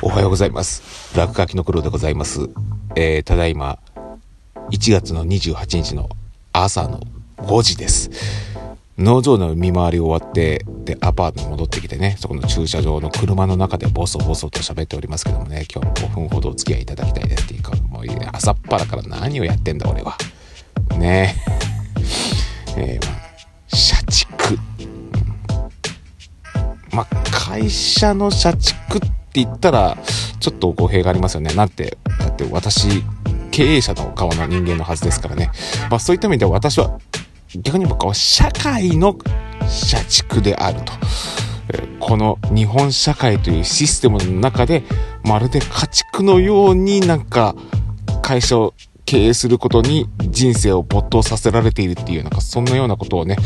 おはようございます。落書きの黒でございます。えー、ただいま、1月の28日の朝の5時です。農場の見回り終わって、で、アパートに戻ってきてね、そこの駐車場の車の中でボソボソと喋っておりますけどもね、今日も5分ほどお付き合いいただきたいですっていうか、もういいね朝っぱらから何をやってんだ俺は。ねえ。えー、まあ、社畜。会社の社畜って言ったら、ちょっと語弊がありますよね。なんて、だって私、経営者の側の人間のはずですからね。まあそういった意味では私は、逆に僕は社会の社畜であると。この日本社会というシステムの中で、まるで家畜のようになんか、会社を経営することに人生を没頭させられているっていう、なんかそんなようなことをね、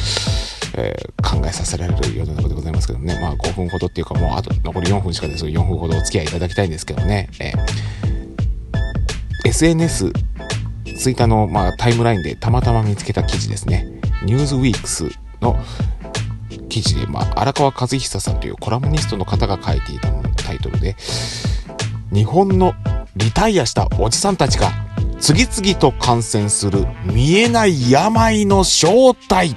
えー考えさせられる世の中でございますけどね。まあ5分ほどっていうかもうあと残り4分しかです4分ほどお付き合いいただきたいんですけどね。えー SNS、ツイッターの、まあ、タイムラインでたまたま見つけた記事ですね。ニューズウィークスの記事で、まあ、荒川和久さんというコラムニストの方が書いていたタイトルで、日本のリタイアしたおじさんたちが次々と感染する見えない病の正体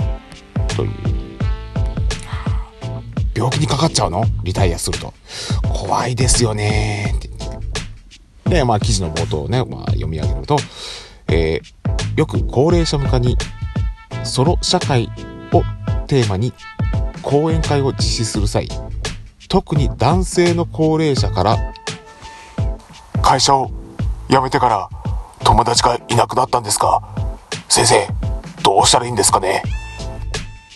病気にかかっちゃうの？リタイアすると。怖いですよねって。で、まあ記事の冒頭をね、まあ読み上げると、えーよく高齢者向かにソロ社会をテーマに講演会を実施する際、特に男性の高齢者から、会社を辞めてから友達がいなくなったんですか？先生、どうしたらいいんですかね？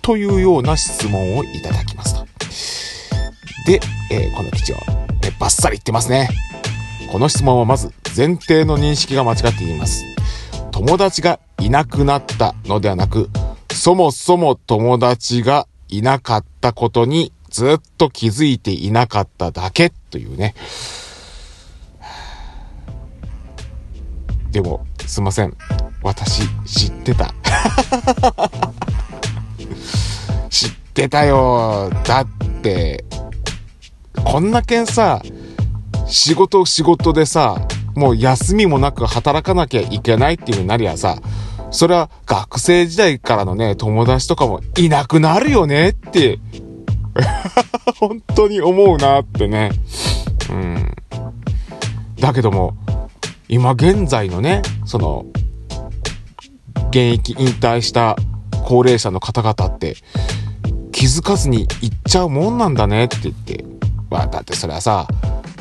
というような質問をいただきますと。で、えーこの記事を、ね、バッサリ言ってますね。この質問はまず前提の認識が間違っています。友達がいなくなったのではなく、そもそも友達がいなかったことにずっと気づいていなかっただけというね。でも、すいません。私、知ってた。知ってたよ。だって、こんなけんさ、仕事仕事でさ、もう休みもなく働かなきゃいけないっていう風になりゃさ、それは学生時代からのね、友達とかもいなくなるよねって、本当に思うなってね。うん。だけども、今現在のね、その、現役引退した高齢者の方々って、気づかずに行っちゃうもんなんだねって言って、まあ、だってそれはさ、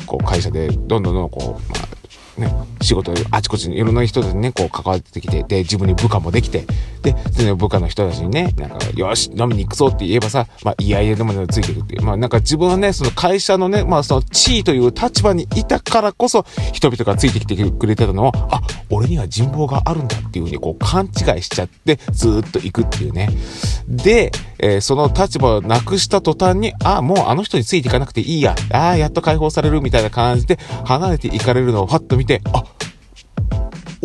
こう会社でどんどんどんこう、まあ、ね、仕事あちこちにいろんな人でね、こう関わってきて、で、自分に部下もできて、で、その部下の人たちにね、なんか、よし、飲みに行くぞって言えばさ、まあ、いやいやでもね、ついてくっていう。まあ、なんか自分はね、その会社のね、まあ、その地位という立場にいたからこそ、人々がついてきてくれてたのを、あ、俺には人望があるんだっていうふうに、こう、勘違いしちゃって、ずっと行くっていうね。で、えーその立場をなくした途端に、ああ、もうあの人についていかなくていいや。ああ、やっと解放されるみたいな感じで、離れていかれるのをファッと見て、あ、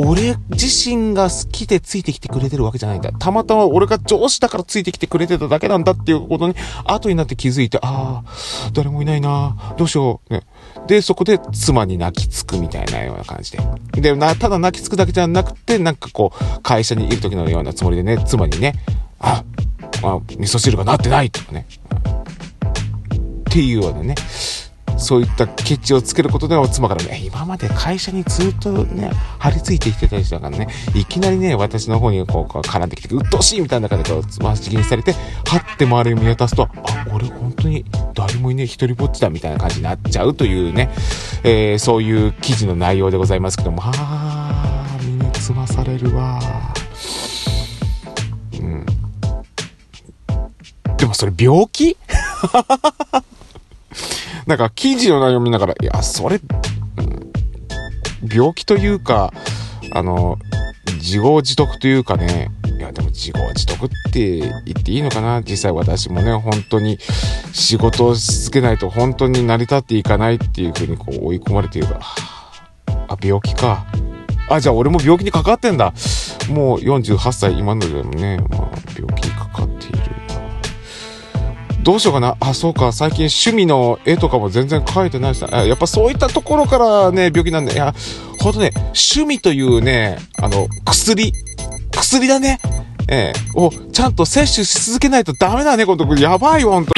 俺自身が好きでついてきてくれてるわけじゃないんだ。たまたま俺が上司だからついてきてくれてただけなんだっていうことに、後になって気づいて、ああ、誰もいないなどうしよう。ね。で、そこで妻に泣きつくみたいなような感じで。で、な、ただ泣きつくだけじゃなくて、なんかこう、会社にいる時のようなつもりでね、妻にね、あ、あ、味噌汁がなってないとかね。っていうようなね。そういったケチをつけることでは妻からね、今まで会社にずっとね、張り付いてきてた人だからね、いきなりね、私の方にこう、絡んできて、うっとうしいみたいな中でこう、つましぎにされて、はって周りを見渡すと、あ、俺本当に誰もいねえ、一人ぼっちだみたいな感じになっちゃうというね、えー、そういう記事の内容でございますけども、はあ、身につまされるわ。うん。でもそれ病気？なんか記事の内容見ながら、いや、それ、うん病気というか、あの、自業自得というかね、いや、でも自業自得って言っていいのかな？実際私もね、本当に仕事をし続けないと本当に成り立っていかないっていうふうにこう追い込まれているから、あ、病気か。あ、じゃあ俺も病気にかかってんだ。もう48歳、今のでもね、まあ、病気。どうしようかな。あ、そうか。最近趣味の絵とかも全然描いてないしな。やっぱそういったところからね、病気なんで。いや、ほんとね、趣味というね、あの、薬、薬だね。えー、をちゃんと摂取し続けないとダメだね、このとこ。やばいよ、ほんと。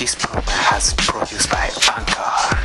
This program has produced by Anchor.